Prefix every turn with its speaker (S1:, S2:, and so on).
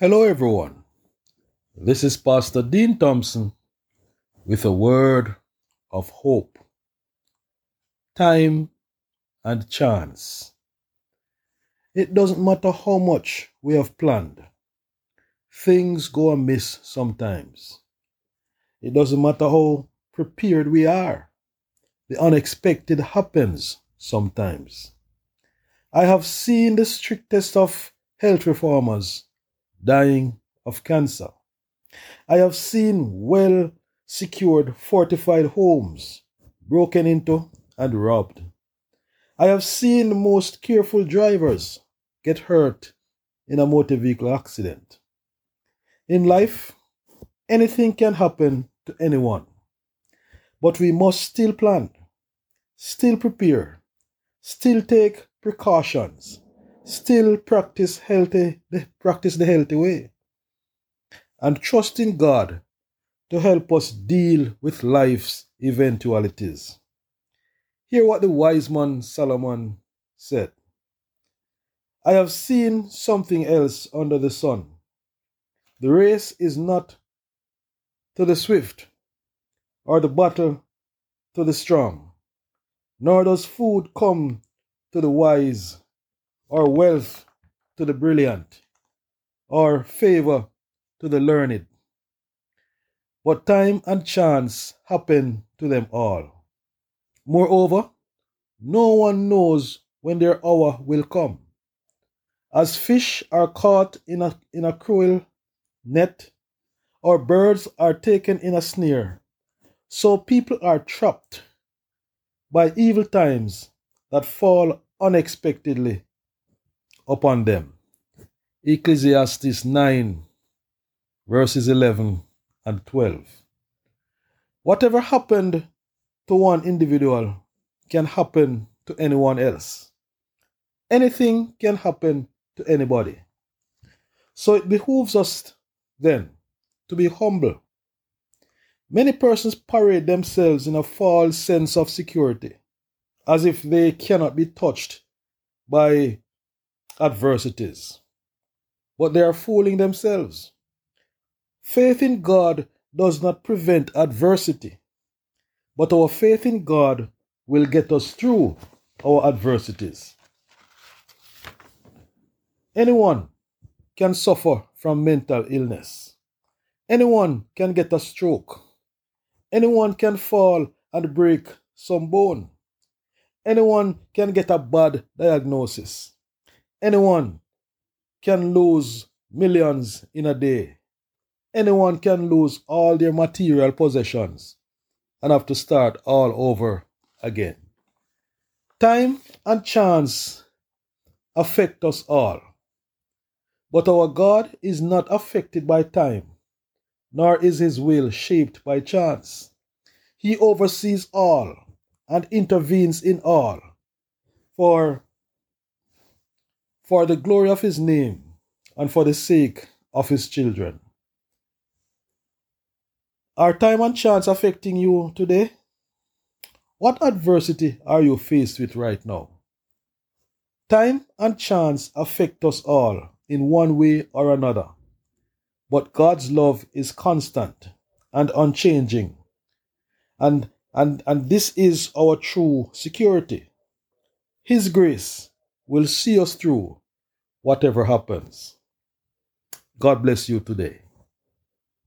S1: Hello, everyone. This is Pastor Dean Thompson with a word of hope. Time and chance. It doesn't matter how much we have planned, things go amiss sometimes. It doesn't matter how prepared we are, the unexpected happens sometimes. I have seen the strictest of health reformers dying of cancer. I have seen well secured fortified homes broken into and robbed. I have seen most careful drivers get hurt in a motor vehicle accident. In life, anything can happen to anyone, but we must still plan, still prepare, still take precautions still practice healthy practice the healthy way and trust in God to help us deal with life's eventualities. Hear what the wise man Solomon said. I have seen something else under the sun. The race is not to the swift, or the battle to the strong, nor does food come to the wise or wealth to the brilliant, or favor to the learned. But time and chance happen to them all. Moreover, no one knows when their hour will come. As fish are caught in a, in a cruel net, or birds are taken in a snare, so people are trapped by evil times that fall unexpectedly upon them. Ecclesiastes 9, verses 11 and 12. Whatever happened to one individual can happen to anyone else. Anything can happen to anybody. So it behooves us then to be humble. Many persons parade themselves in a false sense of security, as if they cannot be touched by adversities. But they are fooling themselves. Faith in God does not prevent adversity, but our faith in God will get us through our adversities. Anyone can suffer from mental illness. Anyone can get a stroke. Anyone can fall and break some bone. Anyone can get a bad diagnosis. Anyone can lose millions in a day. Anyone can lose all their material possessions and have to start all over again. Time and chance affect us all. But our God is not affected by time, nor is his will shaped by chance. He oversees all and intervenes in all. For for the glory of his name and for the sake of his children. Are time and chance affecting you today? What adversity are you faced with right now? Time and chance affect us all in one way or another, but God's love is constant and unchanging, and, and, and this is our true security. His grace will see us through whatever happens. God bless you today.